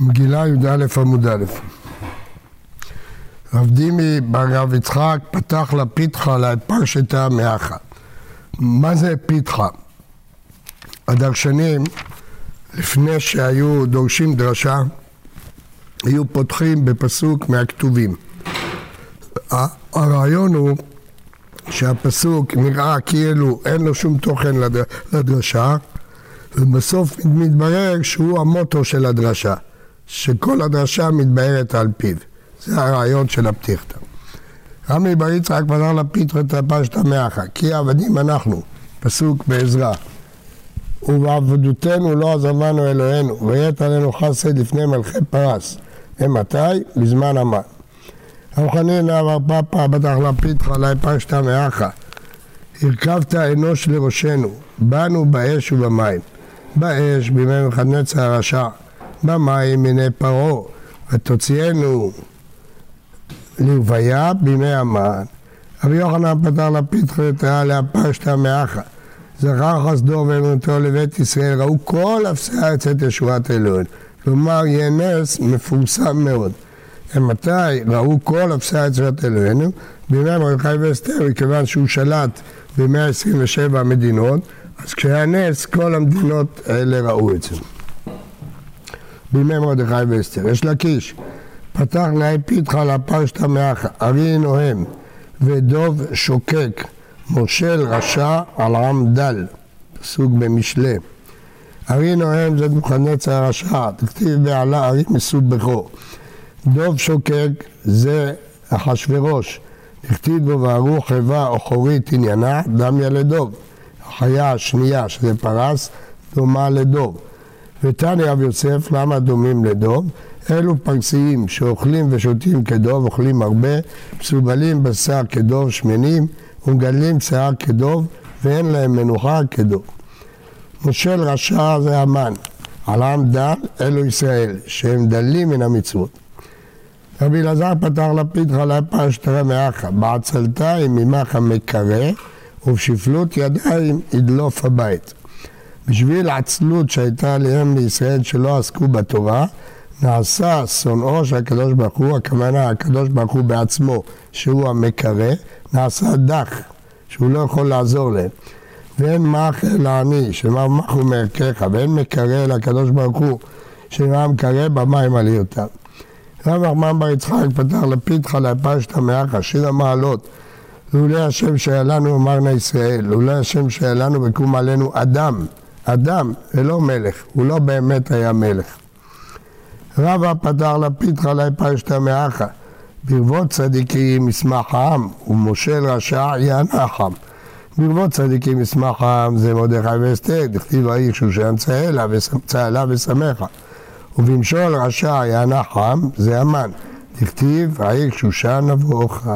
מגילה י"א עמוד א'. רב דימי בר רב יצחק פתח לפיתחה לפרשתא מאחה. מה זה פיתחה? הדרשנים, לפני שהיו דורשים דרשה, היו פותחים בפסוק מהכתובים. הרעיון הוא שהפסוק נראה כאילו אין לו שום תוכן לדרשה, ובסוף מתברר שהוא המוטו של הדרשה, שכל הדרשה מתבהרת על פיו. זה הרעיון של הפתיחתא. רמי בר יצחק פתר לפיתחתא פשטא מאחה, כי עבדים אנחנו, פסוק בעזרא. ובעבודותנו לא עזבנו אלוהינו, ויית עלינו חסד לפני מלכי פרס. ומתי? בזמן המן. רב חנינא אמר פפא בטח לפיתחא לי פשטא מאחה. הרכבת אנוש לראשנו, באנו באש ובמים. באש בימי מחדנצר הרשע, במים מיני פרעה, ותוציאנו לרוויה בימי המן. רבי יוחנן פתר לפתחו יתרה להפשטה מאחה. זכר חסדו ואמונתו לבית ישראל, ראו כל אפסי הארץ את ישועת אלוהים. כלומר, יהיה נס מפורסם מאוד. ומתי ראו כל אפסי הארץ ישועת אלוהינו? בימי מרדכי ואסתר, מכיוון שהוא שלט ב-127 מדינות, אז כשהיה נס, כל המדינות האלה ראו את זה. בימי מרדכי ואסתר. יש לקיש, פתח נאי פיתחה לפשטה מאחה, ארי נוהם ודוב שוקק, מושל רשע על עם דל, פסוק במשלי. ארי נוהם זה דוכנצר הרשע, תכתיב בעלה ארי מסובכו. דוב שוקק זה אחשורוש, תכתיב בו וערו חיבה או חורית עניינה, דם ילדוב. החיה השנייה, שזה פרס, דומה לדוב. ותניא רב יוסף, למה דומים לדוב? אלו פרסיים שאוכלים ושותים כדוב, אוכלים הרבה, מסובלים בשר כדוב, שמנים, ומגלים שיער כדוב, ואין להם מנוחה כדוב. מושל רשע זה המן, על עם דל אלו ישראל, שהם דלים מן המצוות. רבי אלעזר פתר לפיד חלה פשטרה מאחה, בעצלתיים ממך מקרא, ובשפלות ידיים ידלוף הבית. בשביל עצלות שהייתה עליהם לישראל שלא עסקו בתורה, נעשה שונאו של הקדוש ברוך הוא, הכוונה הקדוש ברוך הוא בעצמו, שהוא המקרא, נעשה דח, שהוא לא יכול לעזור להם. ואין מח אל העני, שמר מח הוא מערכך, ואין מקרא אל הקדוש ברוך הוא, שמר מקרא במים עליותיו. רב נחמן בר יצחק פתח לפיתך להפשתא מאחה, שיר המעלות. לולא השם שהיה לנו אמרנה ישראל, לולא השם שהיה לנו וקום עלינו אדם, אדם ולא מלך, הוא לא באמת היה מלך. רבא פתר לפיתך להפשתא מאחה, ברבות צדיקים ישמח העם, ומושל רשע ינח ברבות צדיקים ישמח העם זה מרדכי ואסתר, דכתיב האיש שושן צהלה ושמחה. ובמשול רשע ינח עם זה המן, דכתיב העיר שושן נבוך.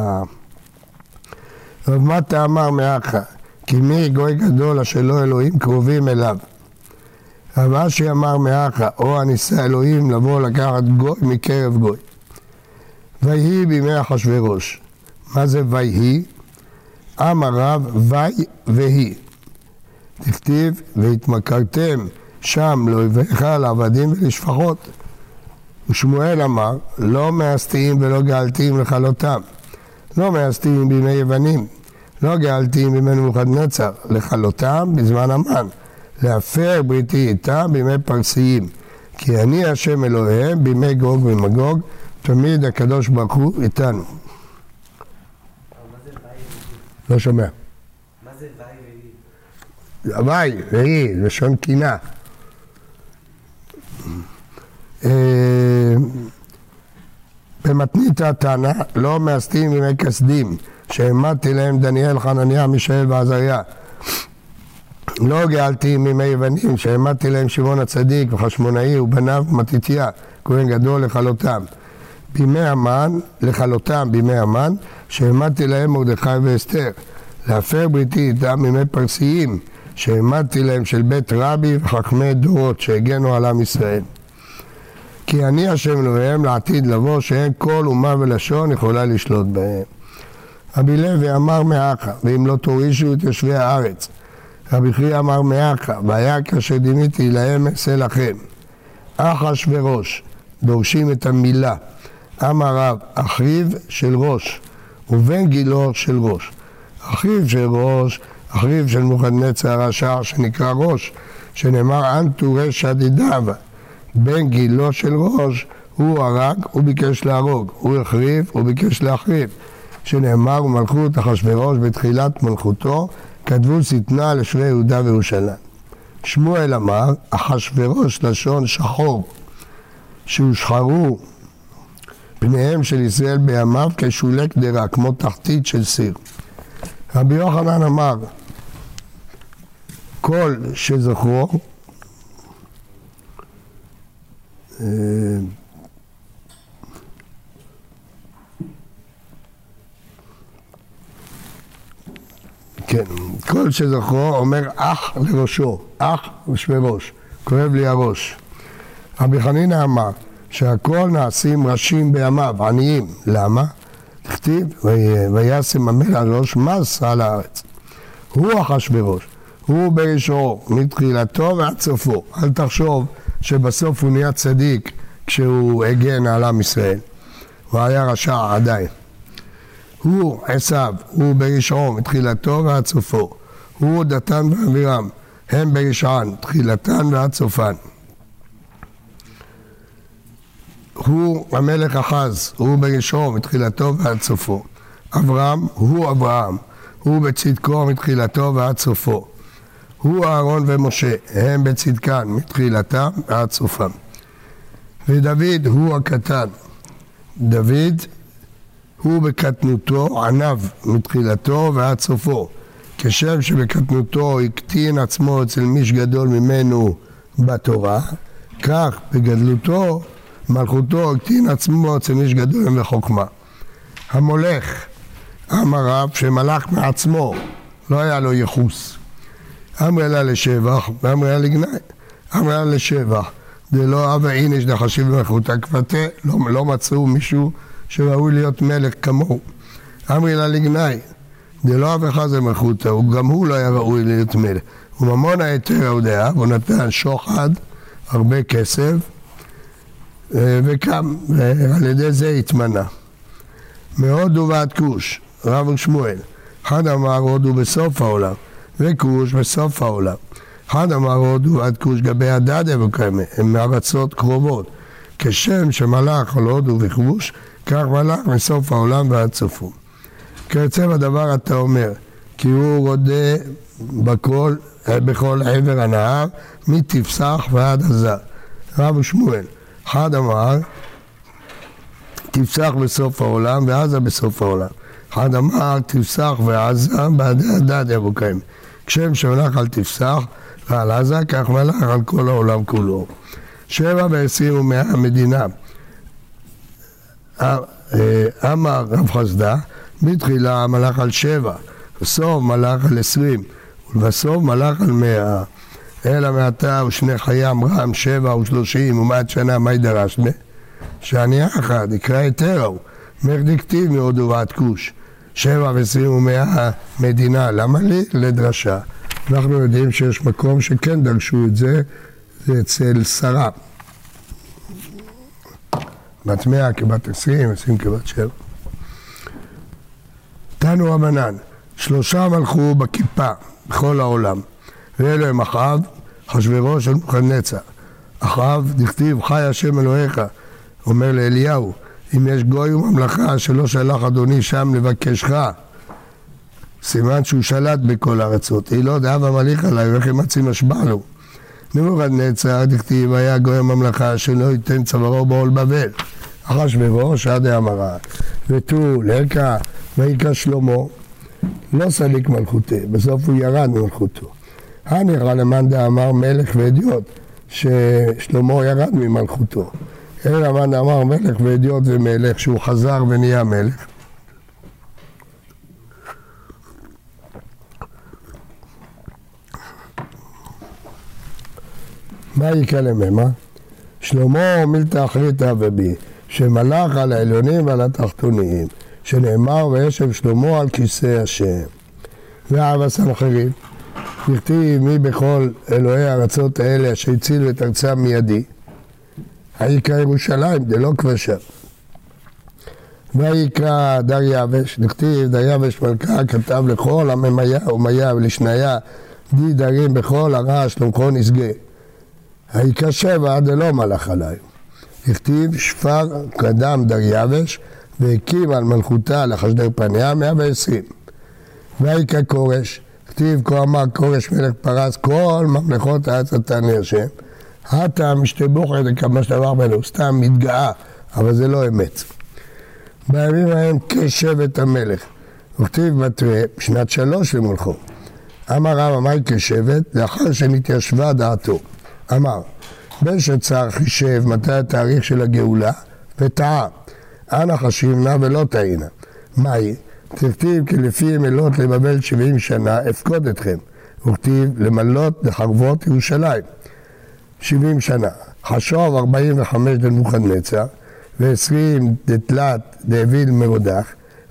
רב מטה אמר מאחה, כי מי גוי גדול אשר לא אלוהים קרובים אליו. רב אשי אמר מאחה, או הניסה אלוהים לבוא לקחת גוי מקרב גוי. ויהי בימי אחשורוש. מה זה ויהי? אמר רב וי והי. תכתיב והתמכרתם שם לאויביך לעבדים ולשפחות. ושמואל אמר, לא מאסתים ולא גאלתים לכלותם. לא מאסתים בימי יוונים, לא גאלתים בימי נבוכדנצר, לכלותם בזמן המן. להפר בריתי איתם בימי פרסיים. כי אני השם אלוהיהם בימי גוג ומגוג, תמיד הקדוש ברוך הוא איתנו. לא שומע. מה זה וי והיא? הווי, והיא, לשון קינה. אה, במתנית התנא לא מאסתים ימי כסדים, שהעמדתי להם דניאל, חנניה, מישאל ועזריה. לא גאלתי מימי יוונים, שהעמדתי להם שמעון הצדיק וחשמונאי ובניו מתתיה, כהן גדול לכלותם. בימי המן, לכלותם בימי המן, שהעמדתי להם מרדכי ואסתר. להפר בריתי איתם מימי פרסיים, שהעמדתי להם של בית רבי וחכמי דורות שהגנו על עם ישראל. כי אני השם אלוהיהם לעתיד לבוא, שאין כל אומה ולשון יכולה לשלוט בהם. רבי לוי אמר מאחה, ואם לא תורישו את יושבי הארץ. רבי חייא אמר מאחה, והיה כאשר דימיתי להם אעשה לכם. אחש וראש, דורשים את המילה. אמר רב, אחיו של ראש, ובן גילו של ראש. אחיו של ראש, אחיו של מוחדנצר הרשע שנקרא ראש, שנאמר אנטו רשע דידיו. בן גילו של ראש, הוא הרג, הוא ביקש להרוג, הוא החריב, הוא ביקש להחריב. שנאמר ומלכות אחשורוש בתחילת מלכותו, כתבו שטנה לשרי יהודה וירושלים. שמואל אמר, אחשורוש לשון שחור, שהושחרו פניהם של ישראל בימיו כשולי קדרה, כמו תחתית של סיר. רבי יוחנן אמר, כל שזכרו כן, כל שזכרו אומר אח לראשו, אח ושווה ראש, כואב לי הראש. רבי חנינא אמר שהכל נעשים ראשים בימיו, עניים. למה? תכתיב, וישם המלך על ראש מס על הארץ. הוא אחשוורוש, הוא בראשו מתחילתו ועד סופו. אל תחשוב שבסוף הוא נהיה צדיק כשהוא הגן על עם ישראל. הוא היה רשע עדיין. הוא עשיו, הוא ברשעו מתחילתו ועד סופו. הוא דתן ואבירם, הם ברשען, תחילתן ועד סופן. הוא המלך אחז, הוא ברשעו מתחילתו ועד סופו. אברהם הוא אברהם, הוא בצדקו מתחילתו ועד סופו. הוא אהרון ומשה, הם בצדקן מתחילתם ועד סופם. ודוד הוא הקטן. דוד הוא בקטנותו ענב מתחילתו ועד סופו. כשם שבקטנותו הקטין עצמו אצל מיש גדול ממנו בתורה, כך בגדלותו, מלכותו הקטין עצמו אצל מיש גדול בחוכמה. המולך, אמר רב, שמלך מעצמו, לא היה לו ייחוס. אמרי לה לשבח ואמרי לה לגנאי. אמרי לה לשבח, דלא אבא איניש דחשיב במלכותא כפתה, לא, לא מצאו מישהו שראוי להיות מלך כמוהו. אמרי לה לגנאי, דלא אף אחד זה מלכותא, גם הוא לא היה ראוי להיות מלך. וממון היתר ההודעה, והוא נתן שוחד, הרבה כסף, אה, וקם, ועל ידי זה התמנה. מהודו ועד כוש, רב ושמואל, אחד אמר הודו בסוף העולם, וכוש בסוף העולם. אחד אמר הודו ועד כוש גבי הדד אבוקיימה, הם מארצות קרובות. כשם שמלך על הודו וכבוש, כך מלך מסוף העולם ועד סופו. כיוצא בדבר אתה אומר, כי הוא רודה בכל, בכל עבר הנהר, מתפסח ועד עזה. רב שמואל, אחד אמר, תפסח בסוף העולם ועזה בסוף העולם. אחד אמר, תפסח ועזה בעדי הדד יבוקאים. כשם שמלך על תפסח ועל עזה, כך מלך על כל העולם כולו. שבע ועשרים ומאה מדינה. אה, אמר רב חסדה, בתחילה מלך על שבע, בסוף מלך על עשרים, ובסוף מלך על מאה. אלא מעתה ושני חיים רם שבע ושלושים ומעט שנה מה ידרשנה? שאני אחד, יקרא היתר ההוא, מר דקטיב מהודו ועד כוש, שבע ועשרים ומאה מדינה, למה לי? לדרשה. אנחנו יודעים שיש מקום שכן דרשו את זה, זה אצל שרה. בת מאה כבת עשרים, עשרים כבת שבע. תנו רבנן, שלושה מלכו בכיפה בכל העולם, ואלו הם אחאב, אחשוורוש של נבוכדנצר. אחאב, דכתיב חי השם אלוהיך, אומר לאליהו, אם יש גוי וממלכה שלא שלח אדוני שם לבקשך, סימן שהוא שלט בכל הארצות, היא לא דאבה מליך עליי, וכי מצי משבע לו. נבוכדנצר, דכתיב, היה גוי הממלכה שלא ייתן צווארו בעול בבל. אחשוורוש עד המרה, ותו לקה ויקרא שלמה, לא סליק מלכותי, בסוף הוא ירד ממלכותו. הניחא למאן דאמר מלך ואדיוט, ששלמה ירד ממלכותו. אלא מאן דאמר מלך ואדיוט ומלך, שהוא חזר ונהיה מלך. מה יקרא לממה? שלמה מילתא אחריתא ובי. שמלך על העליונים ועל התחתונים, שנאמר וישב שלמה על כיסא השם. ואב הסנחריב, נכתיב מי בכל אלוהי הארצות האלה אשר הצילו את ארצם מידי, ויקרא ירושלים, זה לא כבשה. ויקרא דריווש, נכתיב דריווש מלכה כתב לכל הממיה ומיה ולשניה די דרים בכל הרעש למכו נשגה. ויקרא שבע דלא מלך עליי. הכתיב שפר קדם דריווש והקים על מלכותה לחשדר פניה מאה ועשרים. ויקרא כורש, כתיב כה אמר כורש מלך פרס כל ממלכות הארץ נתן השם. הטה משתבוכת כמה שדבר ממנו, סתם מתגאה, אבל זה לא אמת. בימים ההם כשבט המלך. וכתיב בתרי, שנת שלוש למולכו. אמר רב אמר כשבט, לאחר שנתיישבה דעתו. אמר, בן שצר חישב מתי התאריך של הגאולה, וטעה. אנא חשיב נא ולא טעינה. מהי? תכתיב כי לפי מלות לבבל שבעים שנה אפקוד אתכם. וכתיב למלות לחרבות ירושלים. שבעים שנה. חשוב ארבעים וחמש לנבוכדנצר. ועשרים דתלת דאביל מרודח,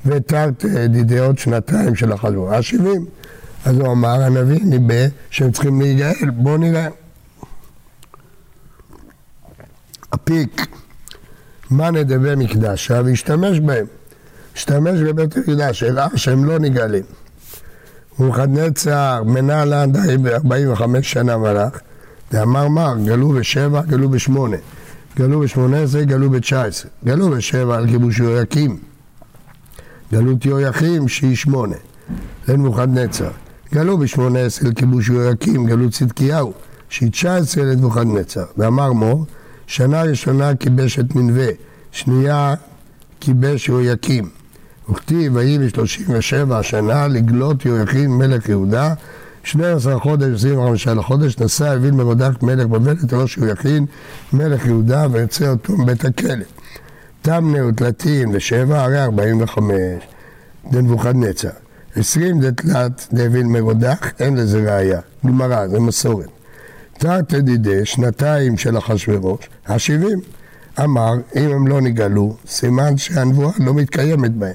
ותרת דידי שנתיים של החזור. השבעים. אז הוא אמר, הנביא ניבא שהם צריכים להיגאל, בואו נראה. הפיק, מה נדבה מקדשה והשתמש בהם. השתמש בבית המקדש, הראה שהם לא נגאלים. נבוכדנצר מנה לעדי ב-45 שנה מלך, ואמר מר, גלו בשבע, גלו בשמונה. גלו ב-18, גלו ב-19. גלו ב-7 על כיבוש יהויקים. גלות יהויקים שהיא 8, לנבוכדנצר. גלו ב-18 לכיבוש יהויקים, גלות צדקיהו, שהיא 19 לנבוכדנצר. ואמר מור, שנה ראשונה כיבש את מנווה, שנייה כיבש יהויקים. וכתיב ויהי ב-37 שנה לגלות יהויקים מלך יהודה 12 חודש, 25 לחודש, נשא אביל מרודק מלך בבל את ראש יכין, מלך יהודה, ויוצא אותו מבית הכלא. תמנה ותלתין ושבע, הרי 45, דנבוכדנצר. 20 דתלת דאביל מרודח, אין לזה ראייה. גמרא, זה מסורת. תרתי דידי, שנתיים של אחשורוש, השבעים. אמר, אם הם לא נגאלו, סימן שהנבואה לא מתקיימת בהם.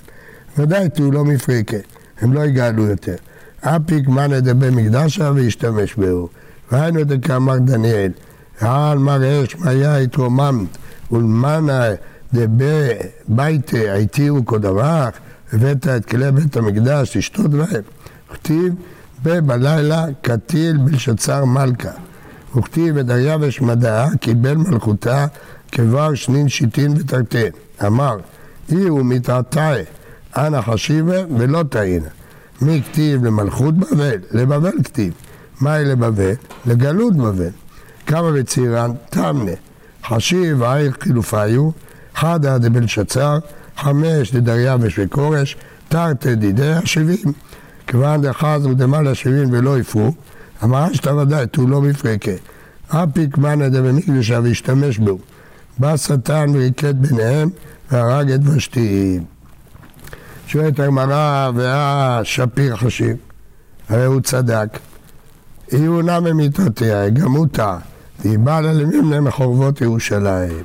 ודאי תהיו לא מפריקה, הם לא יגאלו יותר. אפיק מנא דבי מקדשה וישתמש בהו. והיינו דקאמר דניאל, על מראה שמיה התרוממת ולמנא דבי ביתה הייתיהו כדברך, הבאת את כלי בית המקדש לשתות בהם. וכתיב בלילה קטיל בלשצר מלכה. וכתיב ודריווש מדעה קיבל מלכותה כבר שנין שיטין ותרתי. אמר אי הוא מתעתעה אנא חשיבה ולא טעינה. מי כתיב למלכות בבל? לבבל כתיב. מהי לבבל? לגלות בבל. כמה בצירן? תמנה. חשיב העיר חילופיו, חדה דבלשצר, חמש דדריווש וכורש, תרתי דידי השבעים. כיוון דחז ודמעלה שבעים ולא יפרו, אמרה שאתה ודאי, תו לא מפרקה. אפיק מנא דבמקדשה והשתמש בו. בא שטן וריקד ביניהם והרג את ושתי. שואלת הגמרא, ואה שפיר חשיב, הרי הוא צדק. יהיו נא ממיתותיה, גם הוא טעה. דיבה ללמימנה מחורבות ירושלים.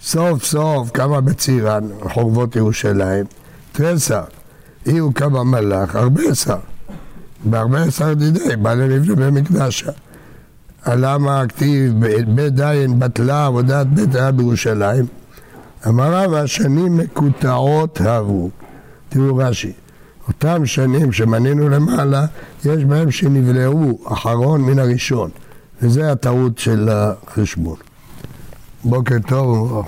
סוף סוף קמה בצירן, מחורבות ירושלים, תרסה. יהיו כמה מלאך, הרבה עשר. בהרבה עשר דידי, בא למבנה במקדשה. למה הכתיב בית דיין בטלה עבודת בית היה בירושלים? אמר רב, השנים מקוטעות הבו. תראו רש"י, אותם שנים שמנינו למעלה, יש בהם שנבלעו אחרון מן הראשון, וזה הטעות של החשבון. בוקר טוב.